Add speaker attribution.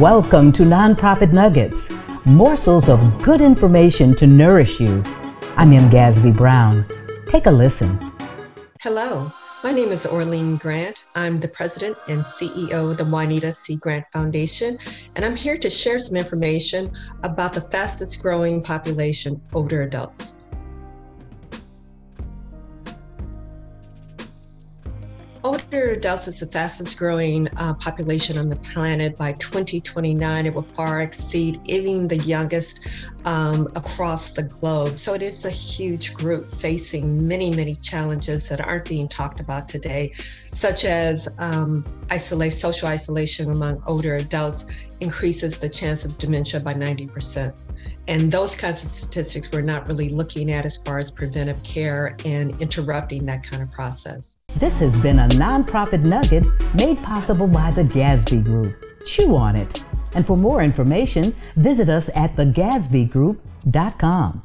Speaker 1: Welcome to Nonprofit Nuggets, morsels of good information to nourish you. I'm M. Gasby Brown. Take a listen.
Speaker 2: Hello, my name is Orlean Grant. I'm the president and CEO of the Juanita C. Grant Foundation, and I'm here to share some information about the fastest growing population, older adults. Older adults is the fastest growing uh, population on the planet. By 2029, it will far exceed even the youngest um, across the globe. So it is a huge group facing many, many challenges that aren't being talked about today, such as um, isolate, social isolation among older adults increases the chance of dementia by 90%. And those kinds of statistics we're not really looking at as far as preventive care and interrupting that kind of process.
Speaker 1: This has been a nonprofit nugget made possible by the Gasby Group. Chew on it. And for more information, visit us at thegasbygroup.com.